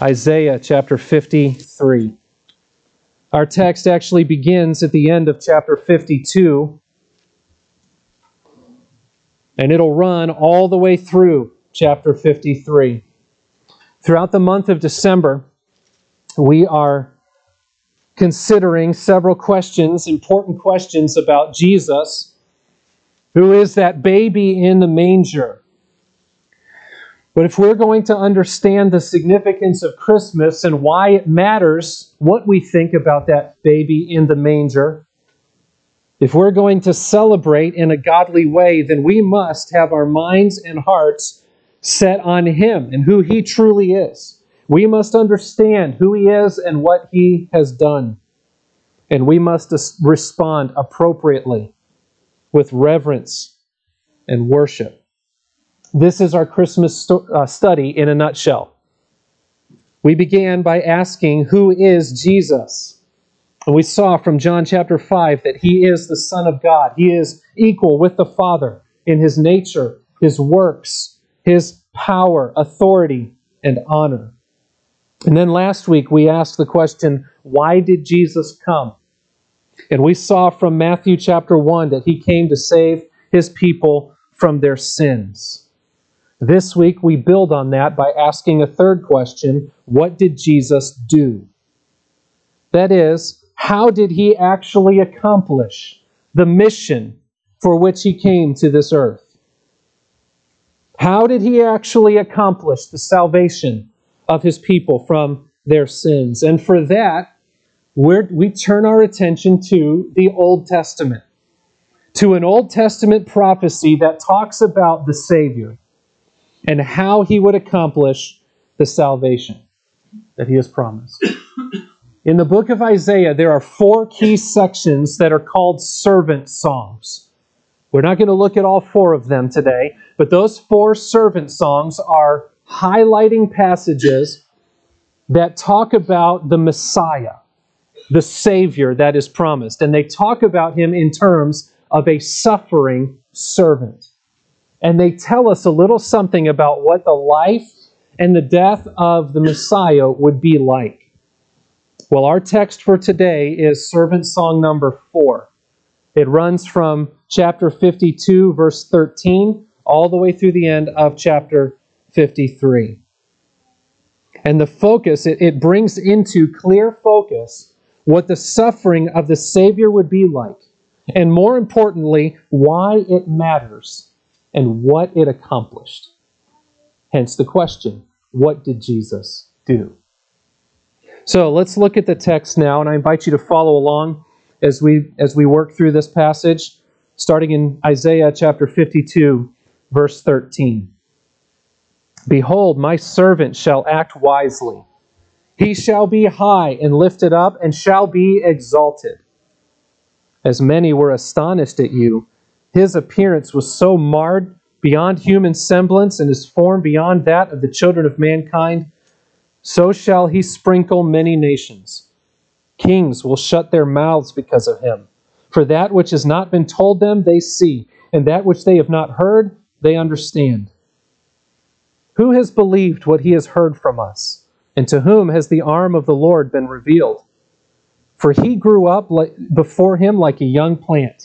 Isaiah chapter 53. Our text actually begins at the end of chapter 52, and it'll run all the way through chapter 53. Throughout the month of December, we are considering several questions, important questions about Jesus, who is that baby in the manger. But if we're going to understand the significance of Christmas and why it matters what we think about that baby in the manger, if we're going to celebrate in a godly way, then we must have our minds and hearts set on Him and who He truly is. We must understand who He is and what He has done. And we must respond appropriately with reverence and worship. This is our Christmas sto- uh, study in a nutshell. We began by asking, Who is Jesus? And we saw from John chapter 5 that he is the Son of God. He is equal with the Father in his nature, his works, his power, authority, and honor. And then last week we asked the question, Why did Jesus come? And we saw from Matthew chapter 1 that he came to save his people from their sins. This week, we build on that by asking a third question What did Jesus do? That is, how did he actually accomplish the mission for which he came to this earth? How did he actually accomplish the salvation of his people from their sins? And for that, we turn our attention to the Old Testament, to an Old Testament prophecy that talks about the Savior and how he would accomplish the salvation that he has promised. In the book of Isaiah, there are four key sections that are called servant songs. We're not going to look at all four of them today, but those four servant songs are highlighting passages that talk about the Messiah, the Savior that is promised. And they talk about him in terms of a suffering servant and they tell us a little something about what the life and the death of the Messiah would be like. Well, our text for today is servant song number four. It runs from chapter 52, verse 13, all the way through the end of chapter 53. And the focus, it, it brings into clear focus what the suffering of the Savior would be like. And more importantly, why it matters and what it accomplished. Hence the question what did Jesus do? So let's look at the text now, and I invite you to follow along as we, as we work through this passage, starting in Isaiah chapter 52, verse 13. Behold, my servant shall act wisely. He shall be high and lifted up, and shall be exalted. As many were astonished at you, his appearance was so marred beyond human semblance and his form beyond that of the children of mankind, so shall he sprinkle many nations. Kings will shut their mouths because of him. For that which has not been told them, they see, and that which they have not heard, they understand. Who has believed what he has heard from us? And to whom has the arm of the Lord been revealed? For he grew up before him like a young plant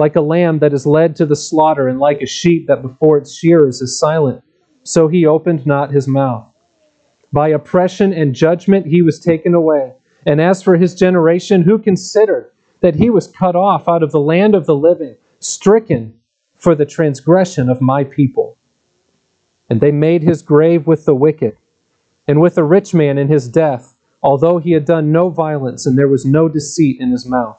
like a lamb that is led to the slaughter, and like a sheep that before its shearers is silent, so he opened not his mouth. By oppression and judgment he was taken away. And as for his generation, who considered that he was cut off out of the land of the living, stricken for the transgression of my people? And they made his grave with the wicked, and with the rich man in his death, although he had done no violence, and there was no deceit in his mouth.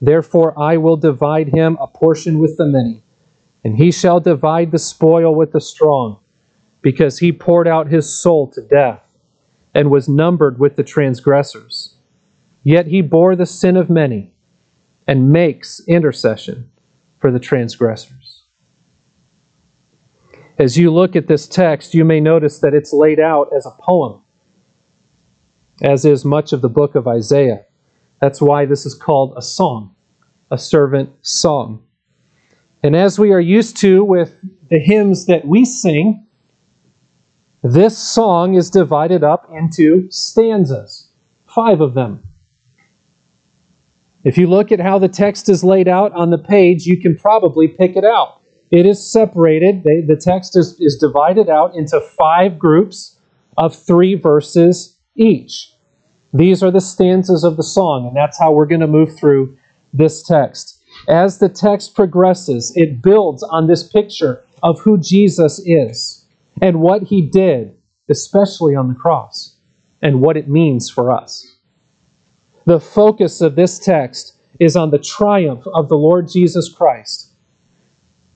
Therefore I will divide him a portion with the many, and he shall divide the spoil with the strong, because he poured out his soul to death, and was numbered with the transgressors. Yet he bore the sin of many, and makes intercession for the transgressors. As you look at this text, you may notice that it's laid out as a poem, as is much of the book of Isaiah. That's why this is called a song, a servant song. And as we are used to with the hymns that we sing, this song is divided up into stanzas, five of them. If you look at how the text is laid out on the page, you can probably pick it out. It is separated, they, the text is, is divided out into five groups of three verses each. These are the stanzas of the song, and that's how we're going to move through this text. As the text progresses, it builds on this picture of who Jesus is and what he did, especially on the cross, and what it means for us. The focus of this text is on the triumph of the Lord Jesus Christ,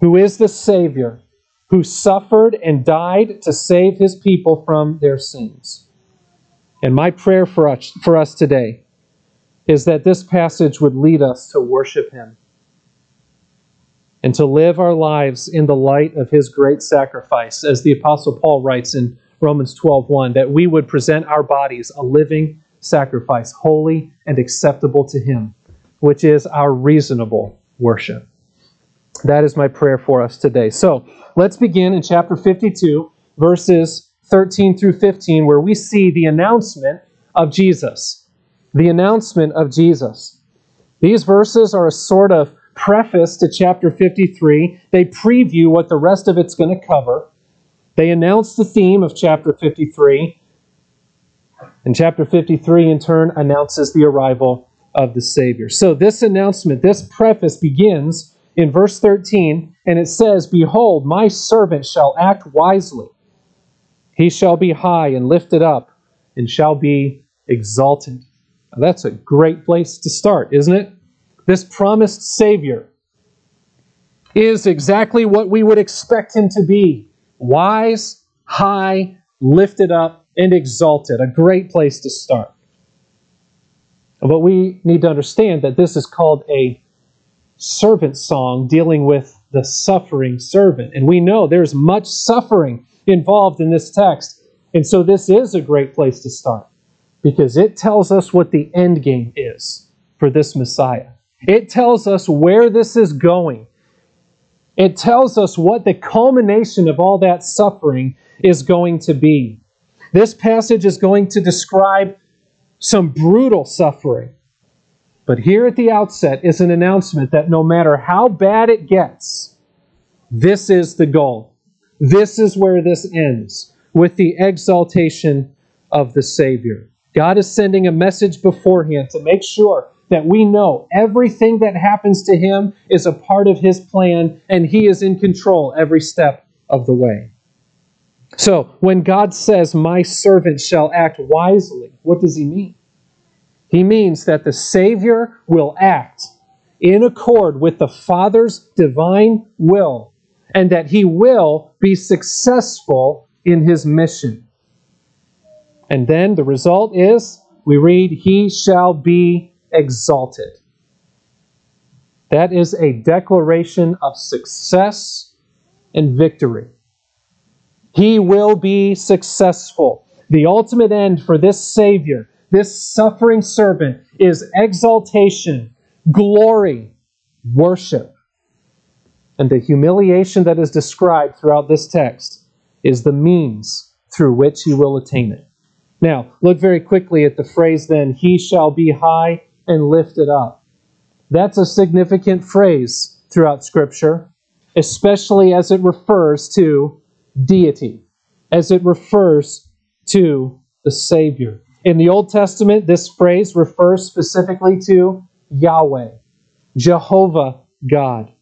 who is the Savior, who suffered and died to save his people from their sins. And my prayer for us, for us today is that this passage would lead us to worship him and to live our lives in the light of his great sacrifice, as the Apostle Paul writes in Romans 12:1, that we would present our bodies a living sacrifice, holy and acceptable to him, which is our reasonable worship. That is my prayer for us today. So let's begin in chapter 52, verses 13 through 15, where we see the announcement of Jesus. The announcement of Jesus. These verses are a sort of preface to chapter 53. They preview what the rest of it's going to cover. They announce the theme of chapter 53. And chapter 53, in turn, announces the arrival of the Savior. So, this announcement, this preface begins in verse 13, and it says, Behold, my servant shall act wisely. He shall be high and lifted up, and shall be exalted. Now, that's a great place to start, isn't it? This promised Savior is exactly what we would expect him to be wise, high, lifted up, and exalted. A great place to start. But we need to understand that this is called a servant song dealing with the suffering servant. And we know there's much suffering involved in this text. And so this is a great place to start because it tells us what the end game is for this Messiah. It tells us where this is going. It tells us what the culmination of all that suffering is going to be. This passage is going to describe some brutal suffering. But here at the outset is an announcement that no matter how bad it gets, this is the goal. This is where this ends with the exaltation of the Savior. God is sending a message beforehand to make sure that we know everything that happens to him is a part of his plan and he is in control every step of the way. So, when God says, My servant shall act wisely, what does he mean? He means that the Savior will act in accord with the Father's divine will and that he will be successful in his mission. And then the result is we read, He shall be exalted. That is a declaration of success and victory. He will be successful. The ultimate end for this Savior, this suffering servant, is exaltation, glory, worship. And the humiliation that is described throughout this text is the means through which he will attain it. Now, look very quickly at the phrase then, he shall be high and lifted up. That's a significant phrase throughout Scripture, especially as it refers to deity, as it refers to the Savior. In the Old Testament, this phrase refers specifically to Yahweh, Jehovah God.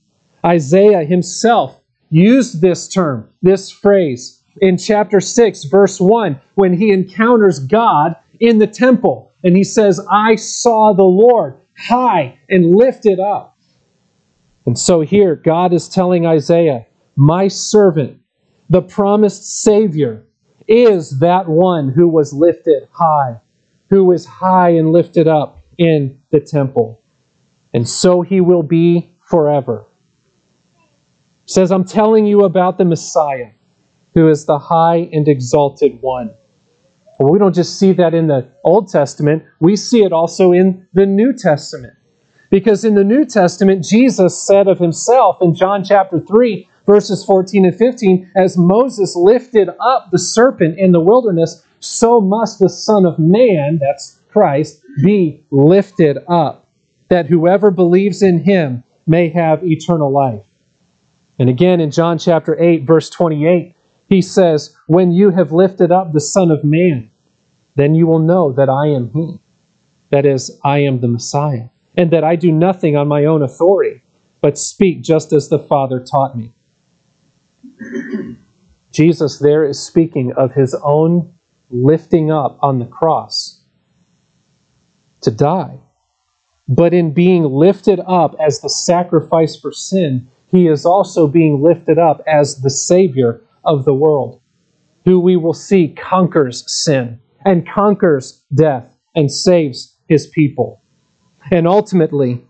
Isaiah himself used this term, this phrase, in chapter 6, verse 1, when he encounters God in the temple. And he says, I saw the Lord high and lifted up. And so here, God is telling Isaiah, My servant, the promised Savior, is that one who was lifted high, who is high and lifted up in the temple. And so he will be forever. Says, I'm telling you about the Messiah, who is the high and exalted one. Well, we don't just see that in the Old Testament, we see it also in the New Testament. Because in the New Testament, Jesus said of himself in John chapter 3, verses 14 and 15, as Moses lifted up the serpent in the wilderness, so must the Son of Man, that's Christ, be lifted up, that whoever believes in him may have eternal life. And again in John chapter 8, verse 28, he says, When you have lifted up the Son of Man, then you will know that I am he. That is, I am the Messiah, and that I do nothing on my own authority, but speak just as the Father taught me. Jesus there is speaking of his own lifting up on the cross to die. But in being lifted up as the sacrifice for sin, he is also being lifted up as the Savior of the world, who we will see conquers sin and conquers death and saves his people. And ultimately,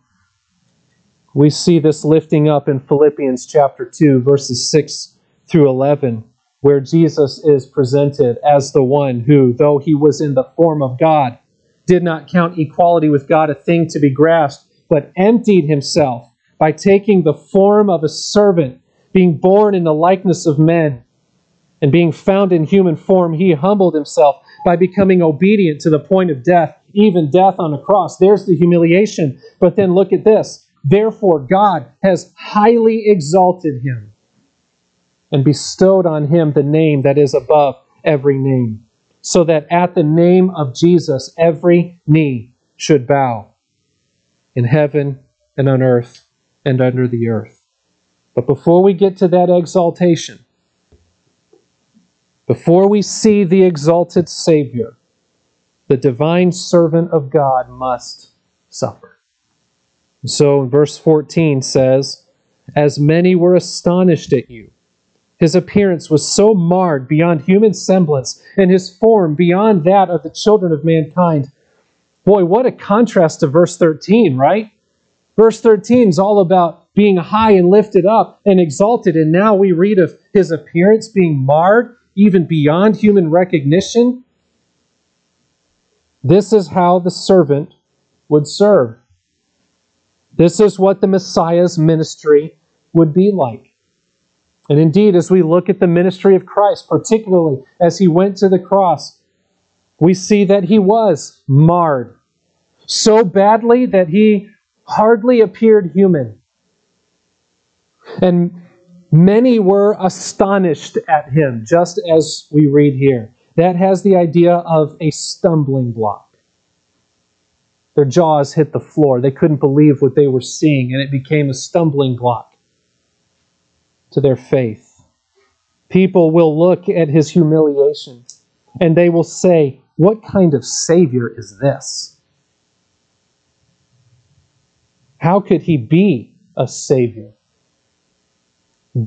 we see this lifting up in Philippians chapter 2, verses 6 through 11, where Jesus is presented as the one who, though he was in the form of God, did not count equality with God a thing to be grasped, but emptied himself by taking the form of a servant, being born in the likeness of men, and being found in human form, he humbled himself by becoming obedient to the point of death, even death on a cross. There's the humiliation. But then look at this. Therefore, God has highly exalted him and bestowed on him the name that is above every name, so that at the name of Jesus every knee should bow in heaven and on earth and under the earth. But before we get to that exaltation, before we see the exalted Savior, the divine servant of God must suffer. So verse 14 says, As many were astonished at you, his appearance was so marred beyond human semblance, and his form beyond that of the children of mankind. Boy, what a contrast to verse 13, right? Verse 13 is all about being high and lifted up and exalted, and now we read of his appearance being marred even beyond human recognition. This is how the servant would serve. This is what the Messiah's ministry would be like. And indeed, as we look at the ministry of Christ, particularly as he went to the cross, we see that he was marred so badly that he hardly appeared human. And many were astonished at him, just as we read here. That has the idea of a stumbling block. Their jaws hit the floor. They couldn't believe what they were seeing, and it became a stumbling block to their faith. People will look at his humiliation and they will say, What kind of Savior is this? How could he be a Savior?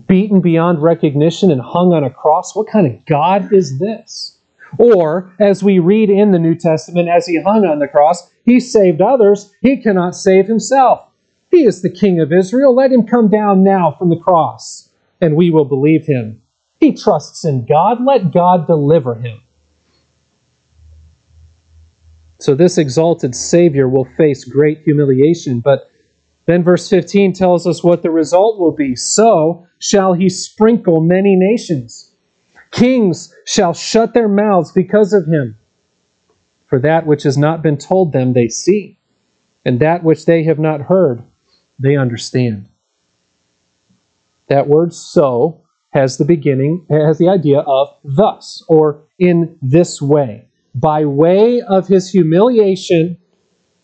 Beaten beyond recognition and hung on a cross? What kind of God is this? Or, as we read in the New Testament, as he hung on the cross, he saved others, he cannot save himself. He is the King of Israel. Let him come down now from the cross and we will believe him. He trusts in God. Let God deliver him. So this exalted Savior will face great humiliation. But then verse 15 tells us what the result will be. So shall he sprinkle many nations. Kings shall shut their mouths because of him. For that which has not been told them they see, and that which they have not heard they understand. That word so has the beginning, has the idea of thus, or in this way by way of his humiliation,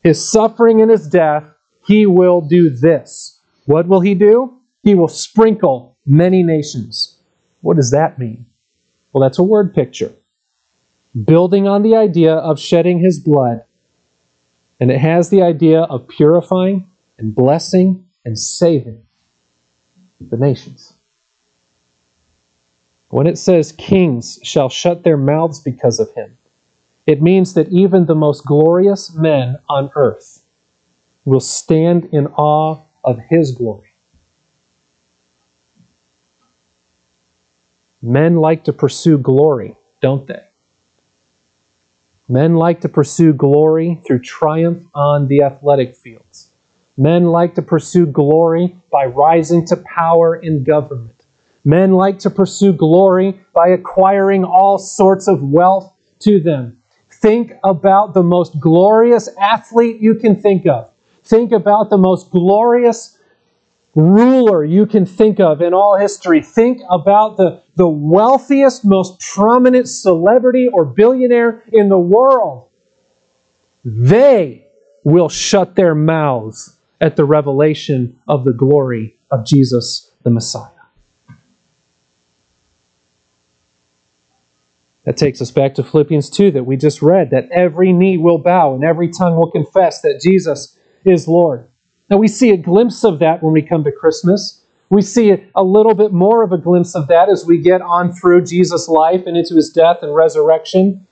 his suffering, and his death, he will do this. What will he do? He will sprinkle many nations. What does that mean? Well, that's a word picture. Building on the idea of shedding his blood. And it has the idea of purifying and blessing and saving the nations. When it says kings shall shut their mouths because of him, it means that even the most glorious men on earth will stand in awe of his glory. Men like to pursue glory, don't they? Men like to pursue glory through triumph on the athletic fields. Men like to pursue glory by rising to power in government. Men like to pursue glory by acquiring all sorts of wealth to them. Think about the most glorious athlete you can think of. Think about the most glorious ruler you can think of in all history. Think about the, the wealthiest, most prominent celebrity or billionaire in the world. They will shut their mouths at the revelation of the glory of Jesus the Messiah. That takes us back to Philippians 2 that we just read that every knee will bow and every tongue will confess that Jesus is Lord. Now we see a glimpse of that when we come to Christmas. We see a little bit more of a glimpse of that as we get on through Jesus' life and into his death and resurrection.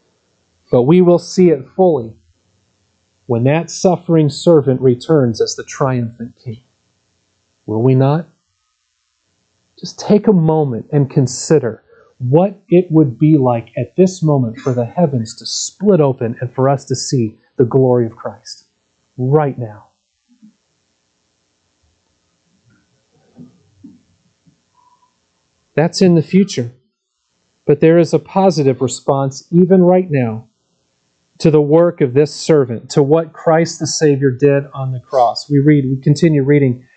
But we will see it fully when that suffering servant returns as the triumphant king. Will we not? Just take a moment and consider what it would be like at this moment for the heavens to split open and for us to see the glory of Christ right now. That's in the future. But there is a positive response, even right now, to the work of this servant, to what Christ the Savior did on the cross. We read, we continue reading,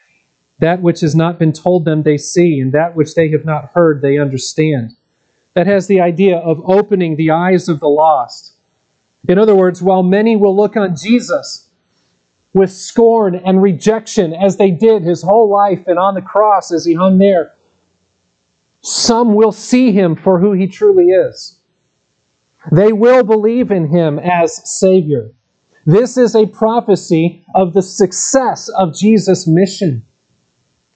that which has not been told them they see, and that which they have not heard they understand that has the idea of opening the eyes of the lost. In other words, while many will look on Jesus with scorn and rejection, as they did his whole life and on the cross as he hung there, some will see him for who he truly is. They will believe in him as Savior. This is a prophecy of the success of Jesus' mission,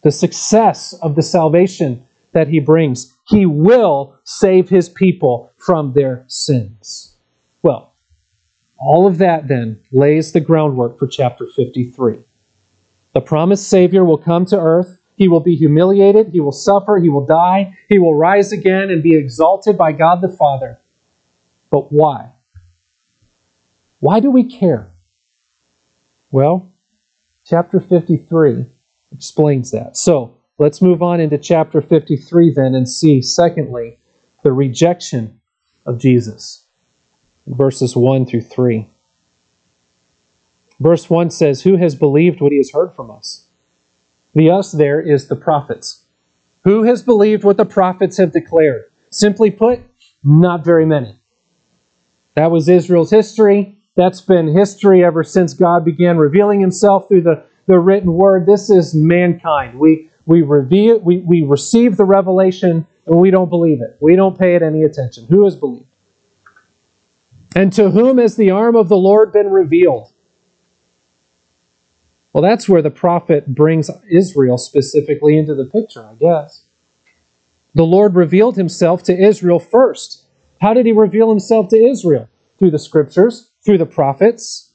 the success of the salvation that he brings. He will save his people from their sins. Well, all of that then lays the groundwork for chapter 53. The promised Savior will come to earth. He will be humiliated. He will suffer. He will die. He will rise again and be exalted by God the Father. But why? Why do we care? Well, chapter 53 explains that. So, Let's move on into chapter 53 then and see, secondly, the rejection of Jesus. Verses 1 through 3. Verse 1 says, Who has believed what he has heard from us? The us there is the prophets. Who has believed what the prophets have declared? Simply put, not very many. That was Israel's history. That's been history ever since God began revealing himself through the, the written word. This is mankind. We, we reveal, we, we receive the revelation and we don't believe it. We don't pay it any attention. Who has believed? And to whom has the arm of the Lord been revealed? Well, that's where the prophet brings Israel specifically into the picture, I guess. The Lord revealed himself to Israel first. How did he reveal himself to Israel? Through the scriptures, through the prophets,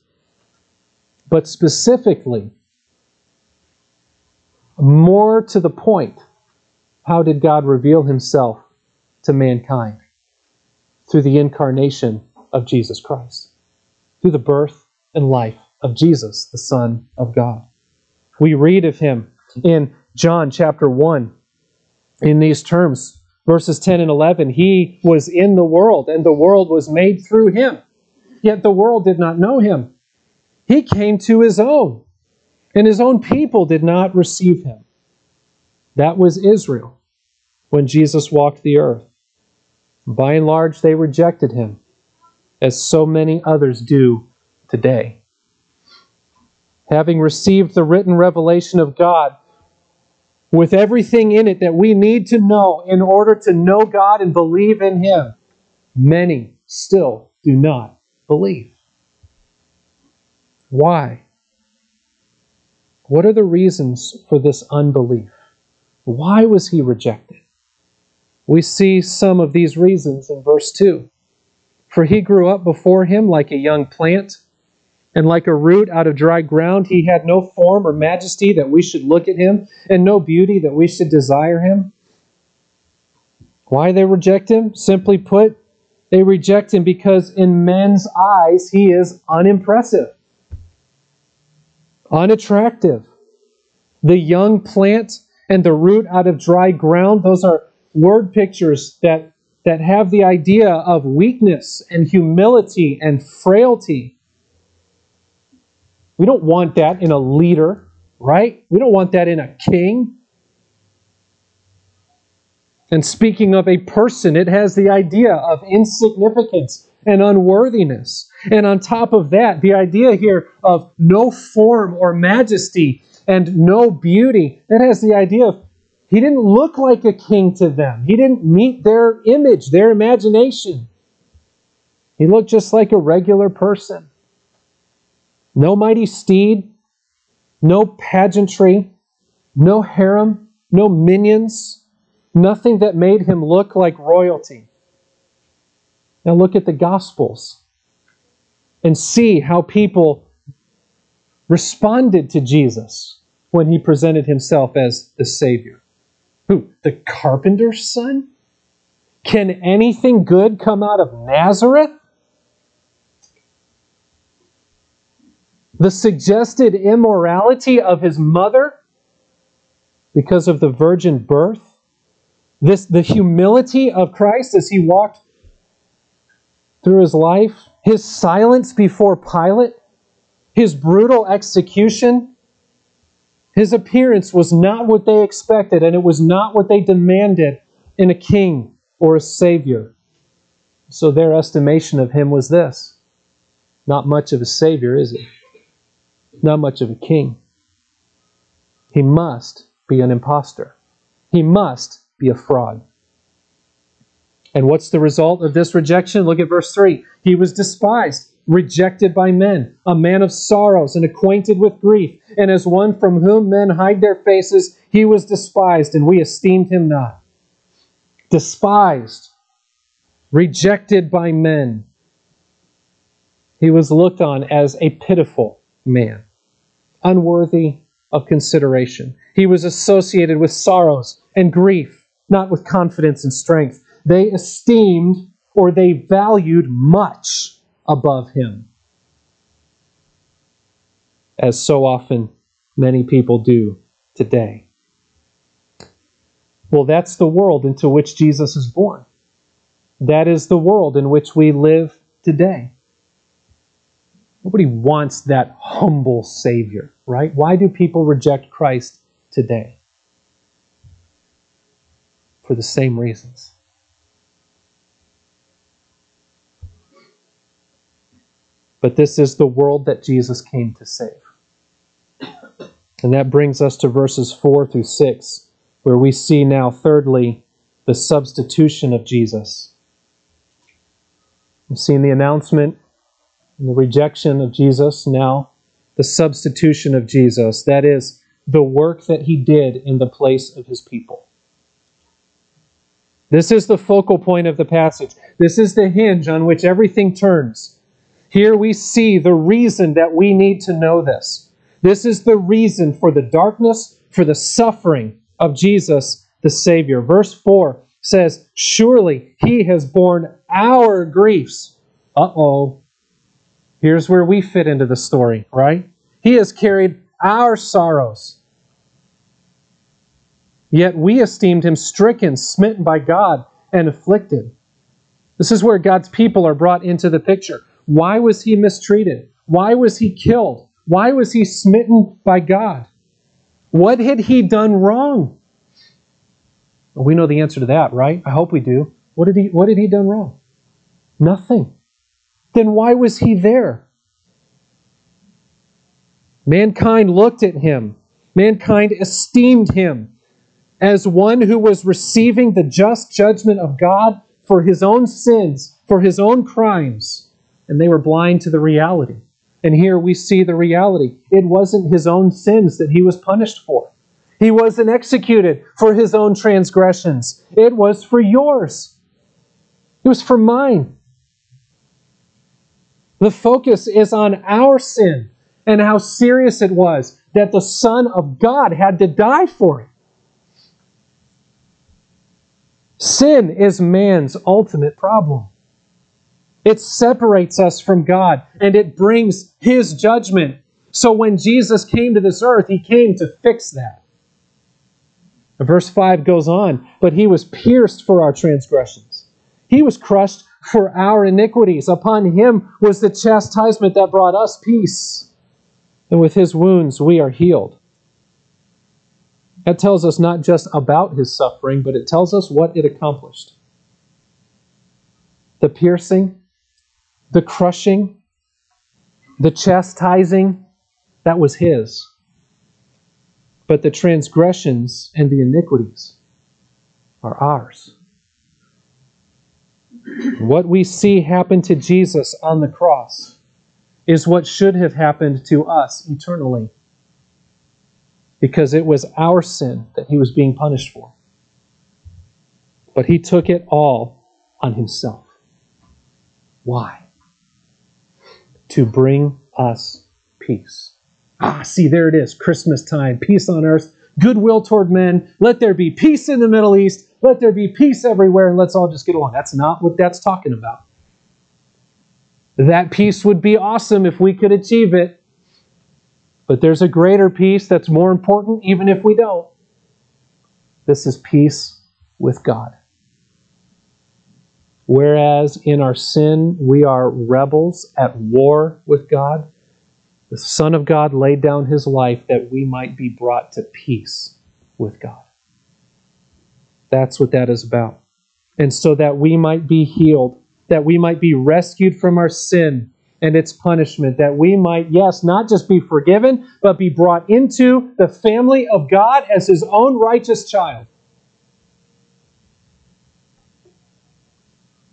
but specifically more to the point, how did God reveal himself to mankind through the incarnation of Jesus Christ, through the birth and life of Jesus, the Son of God. We read of him in John chapter 1 in these terms, verses 10 and 11. He was in the world, and the world was made through him, yet the world did not know him. He came to his own, and his own people did not receive him. That was Israel when Jesus walked the earth. By and large, they rejected him, as so many others do today. Having received the written revelation of God, with everything in it that we need to know in order to know God and believe in Him, many still do not believe. Why? What are the reasons for this unbelief? Why was he rejected? We see some of these reasons in verse 2. For he grew up before him like a young plant, and like a root out of dry ground. He had no form or majesty that we should look at him, and no beauty that we should desire him. Why they reject him? Simply put, they reject him because in men's eyes he is unimpressive, unattractive. The young plant and the root out of dry ground, those are word pictures that, that have the idea of weakness and humility and frailty. We don't want that in a leader, right? We don't want that in a king. And speaking of a person, it has the idea of insignificance and unworthiness. And on top of that, the idea here of no form or majesty and no beauty, it has the idea of he didn't look like a king to them. He didn't meet their image, their imagination. He looked just like a regular person. No mighty steed, no pageantry, no harem, no minions, nothing that made him look like royalty. Now look at the Gospels and see how people responded to Jesus when he presented himself as the Savior. Who? The carpenter's son? Can anything good come out of Nazareth? The suggested immorality of his mother because of the virgin birth? This, the humility of Christ as he walked through his life? His silence before Pilate? His brutal execution? His appearance was not what they expected, and it was not what they demanded in a king or a savior. So their estimation of him was this not much of a savior, is he? Not much of a king. He must be an impostor. He must be a fraud. And what's the result of this rejection? Look at verse 3. He was despised rejected by men, a man of sorrows and acquainted with grief. And as one from whom men hide their faces, he was despised, and we esteemed him not. Despised, rejected by men. He was looked on as a pitiful man, unworthy of consideration. He was associated with sorrows and grief, not with confidence and strength. They esteemed or they valued much above him. As so often many people do today. Well, that's the world into which Jesus is born. That is the world in which we live today. Nobody wants that humble Savior, right? Why do people reject Christ today? For the same reasons. But this is the world that Jesus came to save. And that brings us to verses 4 through 6, where we see now, thirdly, the substitution of Jesus. We've seen the announcement and the rejection of Jesus, now the substitution of Jesus. That is, the work that he did in the place of his people. This is the focal point of the passage. This is the hinge on which everything turns. Here we see the reason that we need to know this. This is the reason for the darkness, for the suffering of Jesus the Savior. Verse 4 says, Surely he has borne our griefs. Uh oh. Here's where we fit into the story, right? He has carried our sorrows. Yet we esteemed him stricken, smitten by God, and afflicted. This is where God's people are brought into the picture. Why was he mistreated? Why was he killed? Why was he smitten by God? What had he done wrong? Well, we know the answer to that, right? I hope we do. What did he what did he done wrong? Nothing. Then why was he there? Mankind looked at him. Mankind esteemed him as one who was receiving the just judgment of God for his own sins, for his own crimes, and they were blind to the reality. And here we see the reality. It wasn't his own sins that he was punished for. He wasn't executed for his own transgressions. It was for yours. It was for mine. The focus is on our sin and how serious it was that the Son of God had to die for it. Sin is man's ultimate problem. It separates us from God and it brings His judgment. So when Jesus came to this earth, He came to fix that. Verse 5 goes on, but He was pierced for our transgressions, He was crushed for our iniquities. Upon Him was the chastisement that brought us peace. And with His wounds we are healed. That tells us not just about his suffering, but it tells us what it accomplished. The piercing, the crushing, the chastising, that was his. But the transgressions and the iniquities are ours. What we see happen to Jesus on the cross is what should have happened to us eternally because it was our sin that he was being punished for. But he took it all on himself. Why? To bring us peace. Ah, see, there it is, Christmas time, peace on earth, goodwill toward men. Let there be peace in the Middle East. Let there be peace everywhere, and let's all just get along. That's not what that's talking about. That peace would be awesome if we could achieve it. But there's a greater peace that's more important, even if we don't. This is peace with God. Whereas in our sin, we are rebels at war with God, the Son of God laid down his life that we might be brought to peace with God. That's what that is about. And so that we might be healed, that we might be rescued from our sin and its punishment, that we might, yes, not just be forgiven, but be brought into the family of God as his own righteous child.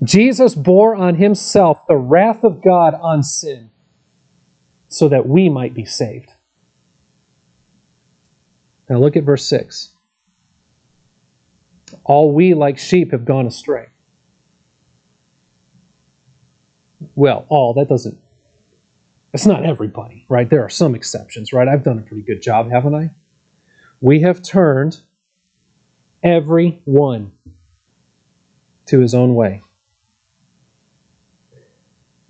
Jesus bore on himself the wrath of God on sin so that we might be saved. Now look at verse 6. All we like sheep have gone astray. well, all that doesn't. It's not everybody, right? There are some exceptions, right? I've done a pretty good job, haven't I? We have turned every one to his own way.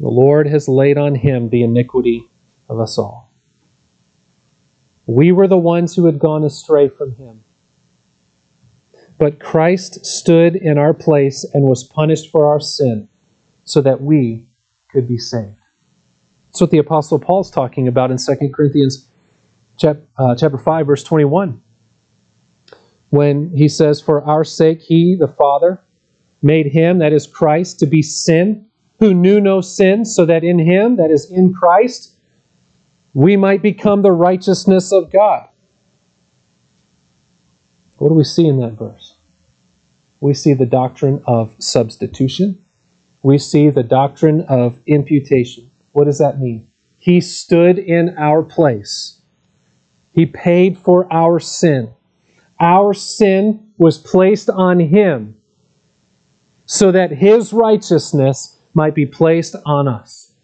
The Lord has laid on him the iniquity of us all. We were the ones who had gone astray from him. But Christ stood in our place and was punished for our sin so that we could be saved. That's what the Apostle Paul's talking about in 2 Corinthians uh, chapter 5, verse 21. When he says, For our sake he, the Father, made him, that is Christ, to be sin, who knew no sin, so that in him, that is in Christ, we might become the righteousness of God. What do we see in that verse? We see the doctrine of substitution we see the doctrine of imputation. What does that mean? He stood in our place. He paid for our sin. Our sin was placed on him so that his righteousness might be placed on us.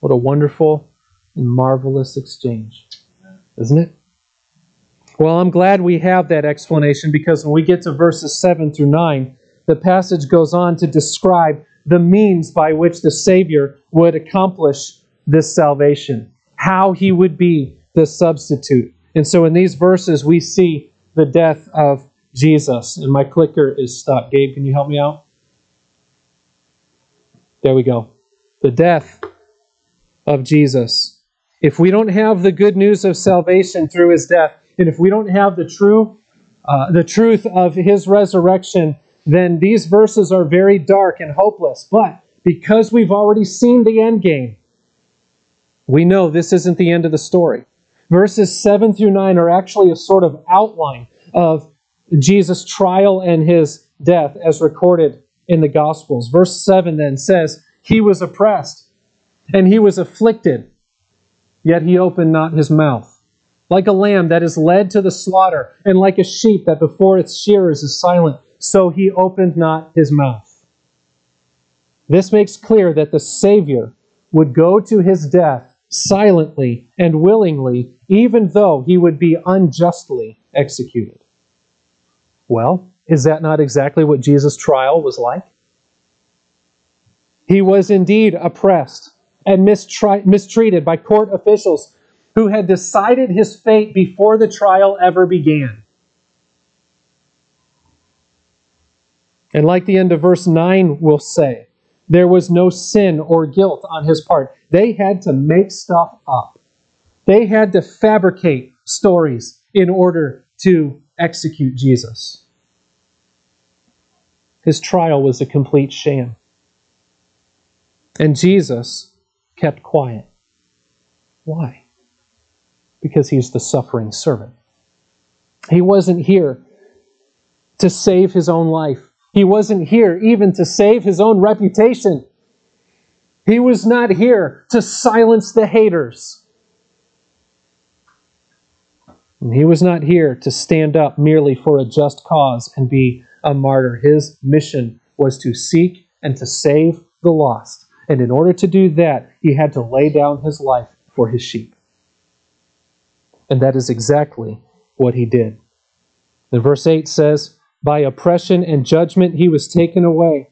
What a wonderful and marvelous exchange, isn't it? Well, I'm glad we have that explanation because when we get to verses 7 through 9, the passage goes on to describe the means by which the Savior would accomplish this salvation, how he would be the substitute. And so in these verses, we see the death of Jesus. And my clicker is stuck. Gabe, can you help me out? There we go. The death of Jesus. If we don't have the good news of salvation through his death, and if we don't have the true uh, the truth of his resurrection, then these verses are very dark and hopeless. But because we've already seen the end game, we know this isn't the end of the story. Verses 7 through 9 are actually a sort of outline of Jesus' trial and his death as recorded in the Gospels. Verse 7 then says, He was oppressed and he was afflicted, yet he opened not his mouth. Like a lamb that is led to the slaughter, and like a sheep that before its shearers is silent, so he opened not his mouth. This makes clear that the Savior would go to his death silently and willingly, even though he would be unjustly executed. Well, is that not exactly what Jesus' trial was like? He was indeed oppressed and mistri- mistreated by court officials who had decided his fate before the trial ever began. And like the end of verse 9 will say, there was no sin or guilt on his part. They had to make stuff up. They had to fabricate stories in order to execute Jesus. His trial was a complete sham. And Jesus kept quiet. Why? Because he's the suffering servant. He wasn't here to save his own life. He wasn't here even to save his own reputation. He was not here to silence the haters. And he was not here to stand up merely for a just cause and be a martyr. His mission was to seek and to save the lost. And in order to do that, he had to lay down his life for his sheep. And that is exactly what he did. And verse 8 says, By oppression and judgment he was taken away.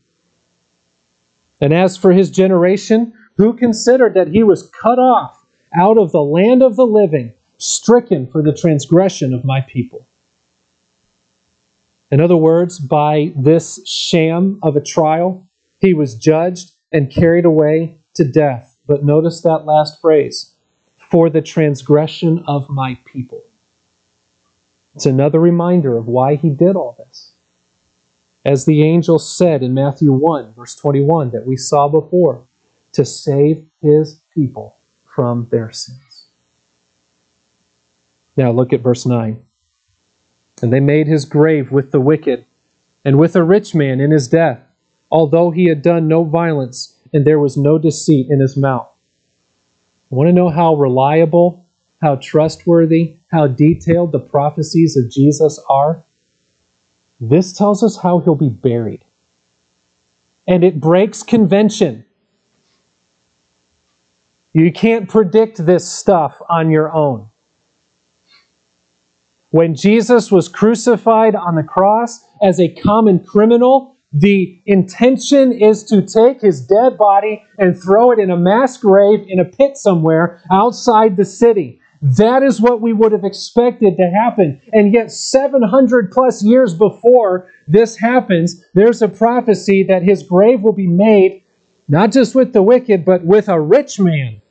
And as for his generation, who considered that he was cut off out of the land of the living, stricken for the transgression of my people? In other words, by this sham of a trial, he was judged and carried away to death. But notice that last phrase for the transgression of my people. It's another reminder of why he did all this. As the angel said in Matthew 1, verse 21, that we saw before, to save his people from their sins. Now look at verse 9. And they made his grave with the wicked and with a rich man in his death, although he had done no violence and there was no deceit in his mouth. I want to know how reliable, how trustworthy, how detailed the prophecies of Jesus are? This tells us how he'll be buried. And it breaks convention. You can't predict this stuff on your own. When Jesus was crucified on the cross as a common criminal, the intention is to take his dead body and throw it in a mass grave in a pit somewhere outside the city. That is what we would have expected to happen. And yet, 700 plus years before this happens, there's a prophecy that his grave will be made not just with the wicked, but with a rich man.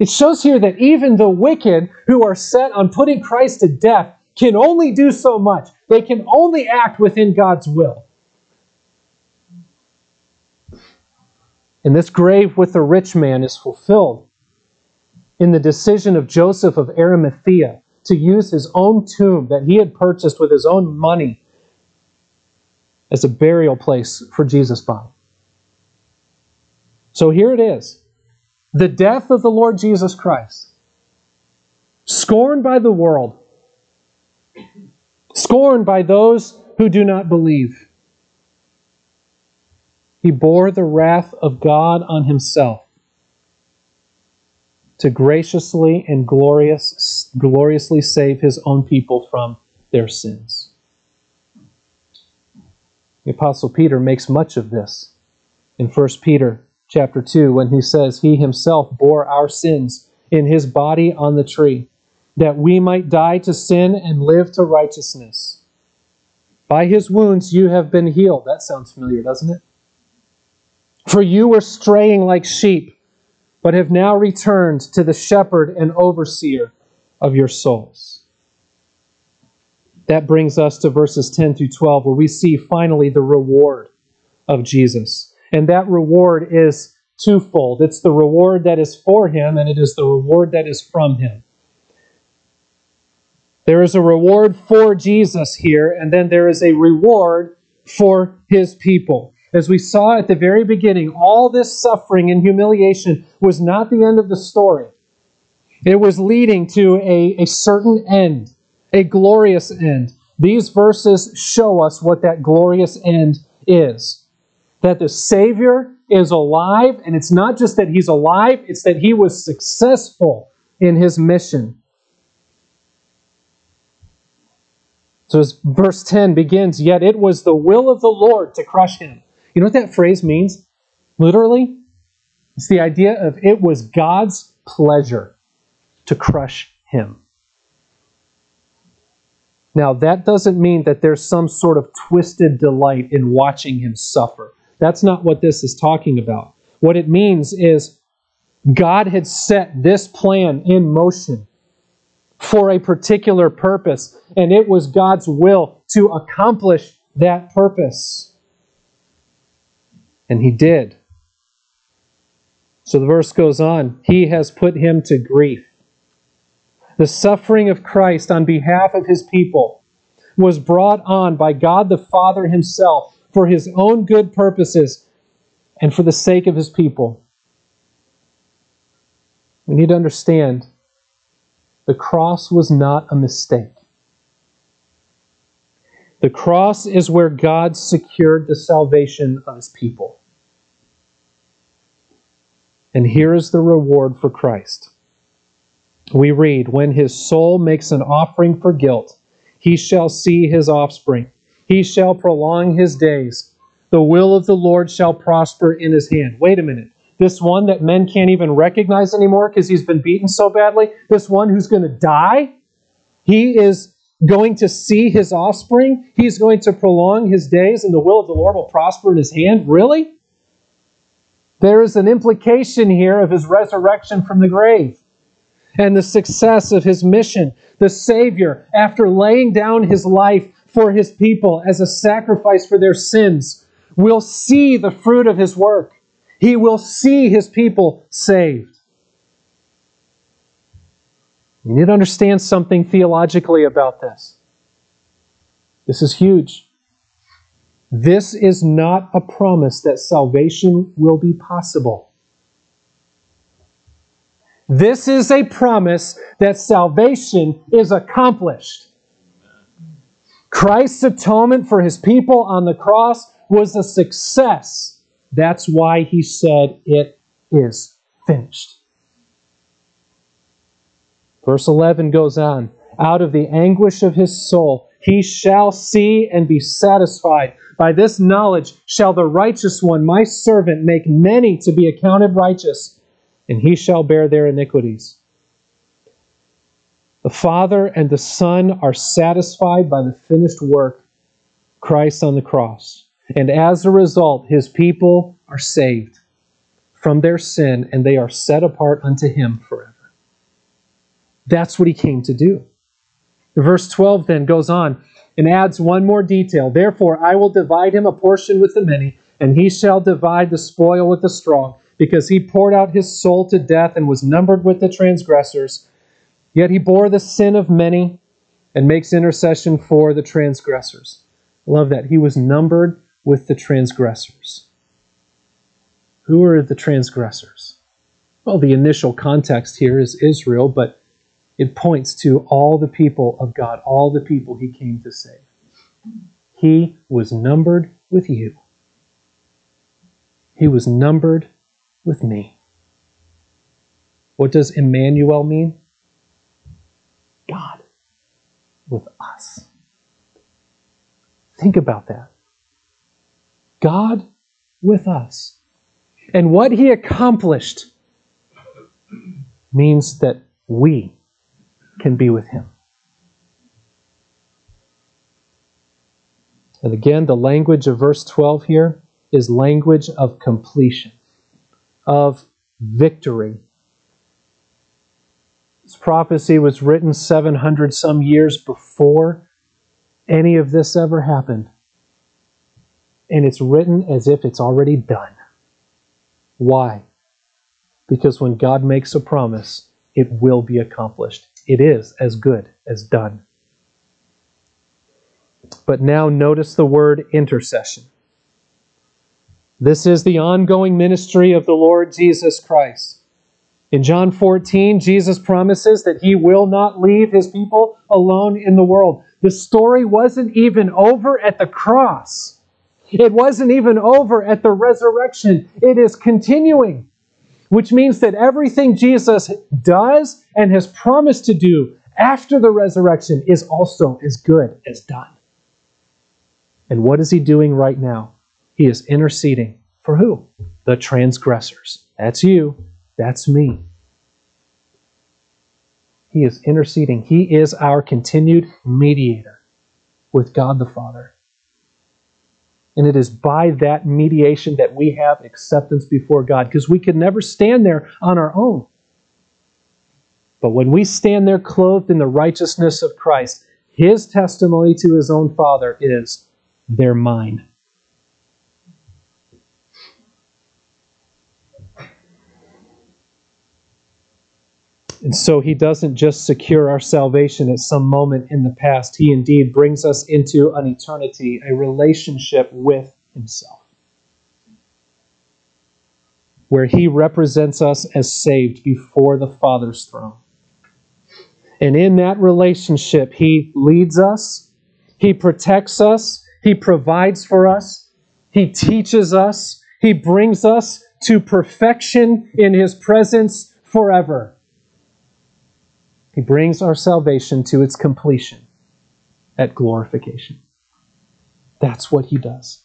It shows here that even the wicked who are set on putting Christ to death can only do so much. They can only act within God's will. And this grave with the rich man is fulfilled in the decision of Joseph of Arimathea to use his own tomb that he had purchased with his own money as a burial place for Jesus' body. So here it is the death of the Lord Jesus Christ, scorned by the world, scorned by those who do not believe. He bore the wrath of God on himself to graciously and glorious, gloriously save his own people from their sins. The apostle Peter makes much of this in 1 Peter chapter 2 when he says he himself bore our sins in his body on the tree that we might die to sin and live to righteousness. By his wounds you have been healed. That sounds familiar, doesn't it? For you were straying like sheep, but have now returned to the shepherd and overseer of your souls. That brings us to verses 10 through 12, where we see finally the reward of Jesus. And that reward is twofold it's the reward that is for him, and it is the reward that is from him. There is a reward for Jesus here, and then there is a reward for his people. As we saw at the very beginning, all this suffering and humiliation was not the end of the story. It was leading to a, a certain end, a glorious end. These verses show us what that glorious end is. That the Savior is alive, and it's not just that he's alive, it's that he was successful in his mission. So as verse 10 begins, yet it was the will of the Lord to crush him. You know what that phrase means? Literally, it's the idea of it was God's pleasure to crush him. Now, that doesn't mean that there's some sort of twisted delight in watching him suffer. That's not what this is talking about. What it means is God had set this plan in motion for a particular purpose, and it was God's will to accomplish that purpose. And He did. So the verse goes on He has put him to grief. The suffering of Christ on behalf of His people was brought on by God the Father Himself for His own good purposes and for the sake of His people. We need to understand the cross was not a mistake. The cross is where God secured the salvation of his people. And here is the reward for Christ. We read, When his soul makes an offering for guilt, he shall see his offspring. He shall prolong his days. The will of the Lord shall prosper in his hand. Wait a minute this one that men can't even recognize anymore because he's been beaten so badly, this one who's going to die, he is going to see his offspring. He's going to prolong his days, and the will of the Lord will prosper in his hand. Really? There is an implication here of his resurrection from the grave and the success of his mission. The Savior, after laying down his life for his people as a sacrifice for their sins, will see the fruit of his work. He will see his people saved. You need to understand something theologically about this. This is huge. This is not a promise that salvation will be possible. This is a promise that salvation is accomplished. Christ's atonement for his people on the cross was a success. That's why he said, It is finished. Verse 11 goes on Out of the anguish of his soul, he shall see and be satisfied. By this knowledge shall the righteous one, my servant, make many to be accounted righteous, and he shall bear their iniquities. The Father and the Son are satisfied by the finished work, Christ on the cross. And as a result, his people are saved from their sin and they are set apart unto him forever. That's what he came to do. Verse 12 then goes on and adds one more detail. Therefore, I will divide him a portion with the many, and he shall divide the spoil with the strong, because he poured out his soul to death and was numbered with the transgressors. Yet he bore the sin of many and makes intercession for the transgressors. I love that. He was numbered with the transgressors. Who are the transgressors? Well, the initial context here is Israel, but it points to all the people of God, all the people he came to save. He was numbered with you. He was numbered with me. What does Emmanuel mean? God with us. Think about that. God with us. And what he accomplished means that we can be with him. And again, the language of verse 12 here is language of completion, of victory. This prophecy was written 700 some years before any of this ever happened. And it's written as if it's already done. Why? Because when God makes a promise, it will be accomplished. It is as good as done. But now notice the word intercession. This is the ongoing ministry of the Lord Jesus Christ. In John 14, Jesus promises that he will not leave his people alone in the world. The story wasn't even over at the cross. It wasn't even over at the resurrection. It is continuing, which means that everything Jesus does and has promised to do after the resurrection is also as good as done. And what is he doing right now? He is interceding for who? The transgressors. That's you. That's me. He is interceding. He is our continued mediator with God the Father. And it is by that mediation that we have acceptance before God because we could never stand there on our own. But when we stand there clothed in the righteousness of Christ, his testimony to his own Father is, They're mine. And so he doesn't just secure our salvation at some moment in the past. He indeed brings us into an eternity, a relationship with himself, where he represents us as saved before the Father's throne. And in that relationship, he leads us, he protects us, he provides for us, he teaches us, he brings us to perfection in his presence forever. He brings our salvation to its completion at glorification. That's what he does.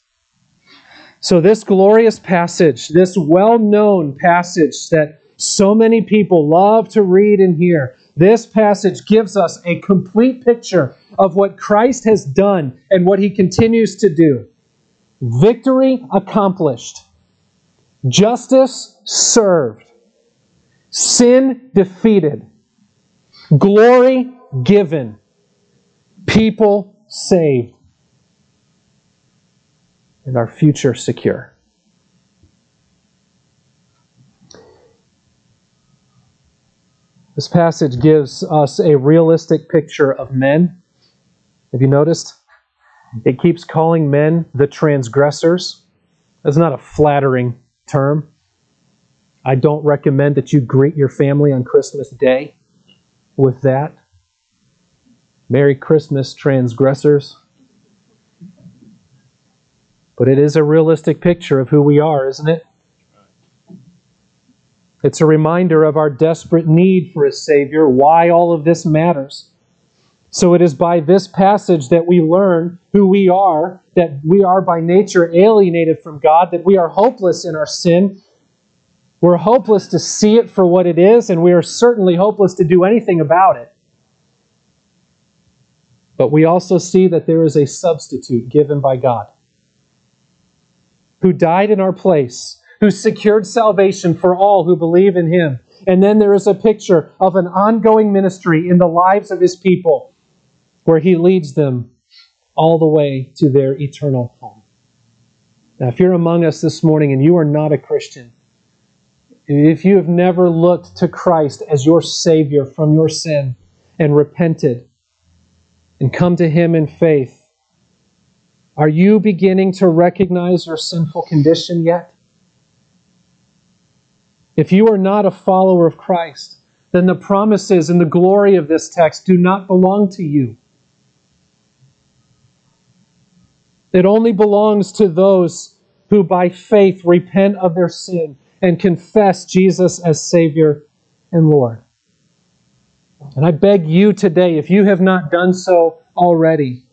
So, this glorious passage, this well known passage that so many people love to read and hear, this passage gives us a complete picture of what Christ has done and what he continues to do. Victory accomplished, justice served, sin defeated Glory given. People saved. And our future secure. This passage gives us a realistic picture of men. Have you noticed? It keeps calling men the transgressors. That's not a flattering term. I don't recommend that you greet your family on Christmas Day with that. Merry Christmas, transgressors. But it is a realistic picture of who we are, isn't it? It's a reminder of our desperate need for a Savior, why all of this matters. So it is by this passage that we learn who we are, that we are by nature alienated from God, that we are hopeless in our sin, we're hopeless to see it for what it is, and we are certainly hopeless to do anything about it. But we also see that there is a substitute given by God who died in our place, who secured salvation for all who believe in him. And then there is a picture of an ongoing ministry in the lives of his people where he leads them all the way to their eternal home. Now, if you're among us this morning and you are not a Christian, if you have never looked to Christ as your Savior from your sin and repented and come to Him in faith, are you beginning to recognize your sinful condition yet? If you are not a follower of Christ, then the promises and the glory of this text do not belong to you. It only belongs to those who by faith repent of their sin and confess Jesus as Savior and Lord. And I beg you today, if you have not done so already,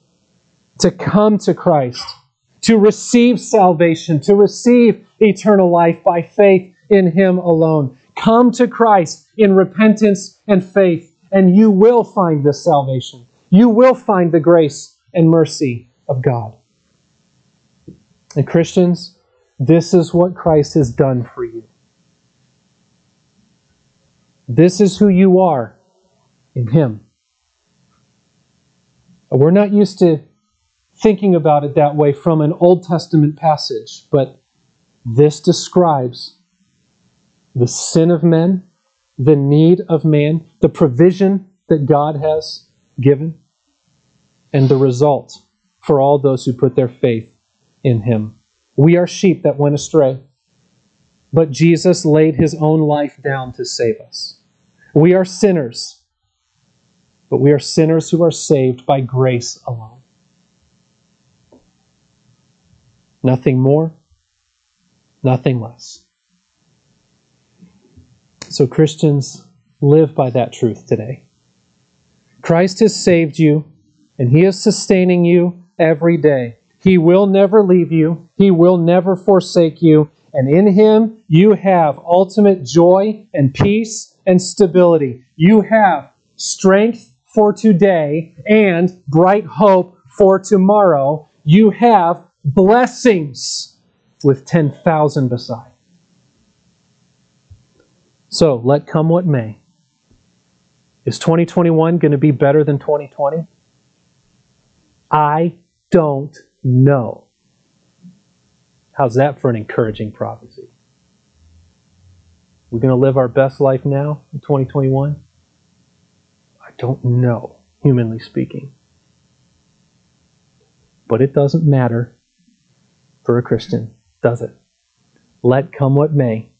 to come to Christ, to receive salvation, to receive eternal life by faith in Him alone. Come to Christ in repentance and faith, and you will find this salvation. You will find the grace and mercy of God. And Christians, this is what Christ has done for you. This is who you are in Him. We're not used to thinking about it that way from an Old Testament passage, but this describes the sin of men, the need of man, the provision that God has given, and the result for all those who put their faith in Him. We are sheep that went astray, but Jesus laid His own life down to save us. We are sinners, but we are sinners who are saved by grace alone. Nothing more, nothing less. So, Christians, live by that truth today. Christ has saved you, and He is sustaining you every day. He will never leave you, He will never forsake you, and in Him you have ultimate joy and peace and stability. You have strength for today and bright hope for tomorrow. You have blessings with 10,000 beside. So let come what may. Is 2021 going to be better than 2020? I don't know. How's that for an encouraging prophecy? We're going to live our best life now in 2021? I don't know, humanly speaking. But it doesn't matter for a Christian, does it? Let come what may.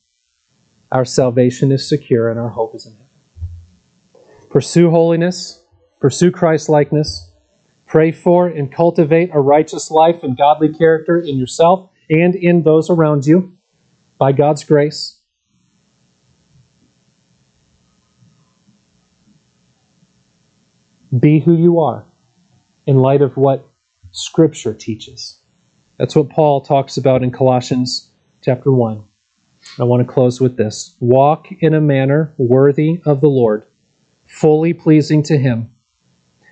Our salvation is secure and our hope is in heaven. Pursue holiness, pursue Christ likeness, pray for and cultivate a righteous life and godly character in yourself and in those around you by God's grace. Be who you are in light of what Scripture teaches. That's what Paul talks about in Colossians chapter 1. I want to close with this Walk in a manner worthy of the Lord, fully pleasing to Him,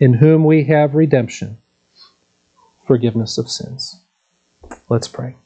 in whom we have redemption, forgiveness of sins. Let's pray.